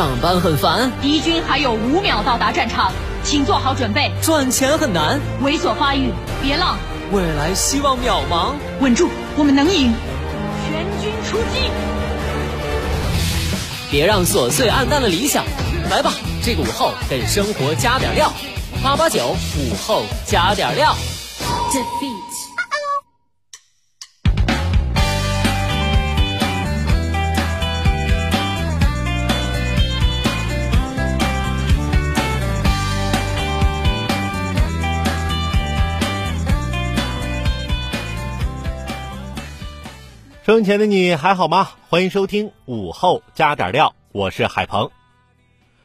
上班很烦，敌军还有五秒到达战场，请做好准备。赚钱很难，猥琐发育，别浪。未来希望渺茫，稳住，我们能赢。全军出击！别让琐碎暗淡了理想。来吧，这个午后给生活加点料。八八九午后加点料。生前的你还好吗？欢迎收听午后加点料，我是海鹏。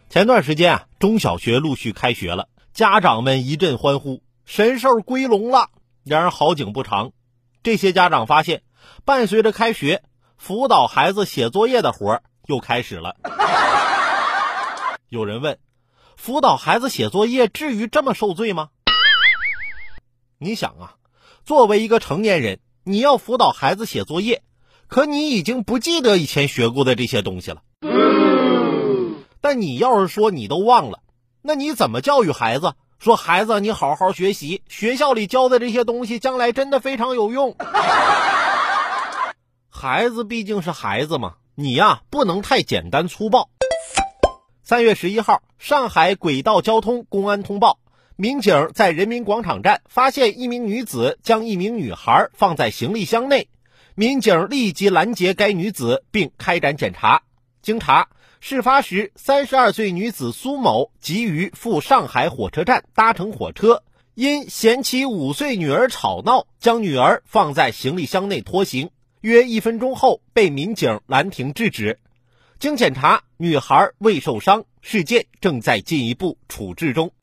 前段时间啊，中小学陆续开学了，家长们一阵欢呼，神兽归笼了。然而好景不长，这些家长发现，伴随着开学，辅导孩子写作业的活儿又开始了。有人问：辅导孩子写作业至于这么受罪吗？你想啊，作为一个成年人，你要辅导孩子写作业。可你已经不记得以前学过的这些东西了。但你要是说你都忘了，那你怎么教育孩子？说孩子，你好好学习，学校里教的这些东西将来真的非常有用。孩子毕竟是孩子嘛，你呀不能太简单粗暴。三月十一号，上海轨道交通公安通报，民警在人民广场站发现一名女子将一名女孩放在行李箱内。民警立即拦截该女子，并开展检查。经查，事发时，三十二岁女子苏某急于赴上海火车站搭乘火车，因嫌其五岁女儿吵闹，将女儿放在行李箱内拖行。约一分钟后，被民警拦停制止。经检查，女孩未受伤，事件正在进一步处置中。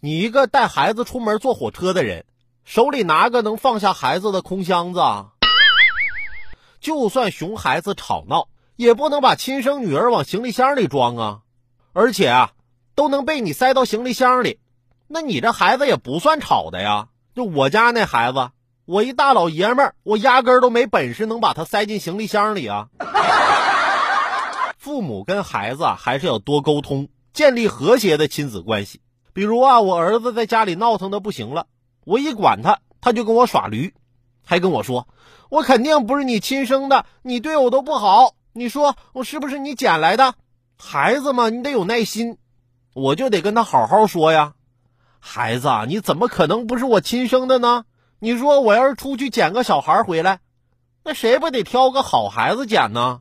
你一个带孩子出门坐火车的人，手里拿个能放下孩子的空箱子？就算熊孩子吵闹，也不能把亲生女儿往行李箱里装啊！而且啊，都能被你塞到行李箱里，那你这孩子也不算吵的呀。就我家那孩子，我一大老爷们儿，我压根儿都没本事能把他塞进行李箱里啊。父母跟孩子还是要多沟通，建立和谐的亲子关系。比如啊，我儿子在家里闹腾的不行了，我一管他，他就跟我耍驴。还跟我说，我肯定不是你亲生的，你对我都不好。你说我是不是你捡来的？孩子嘛，你得有耐心，我就得跟他好好说呀。孩子，你怎么可能不是我亲生的呢？你说我要是出去捡个小孩回来，那谁不得挑个好孩子捡呢？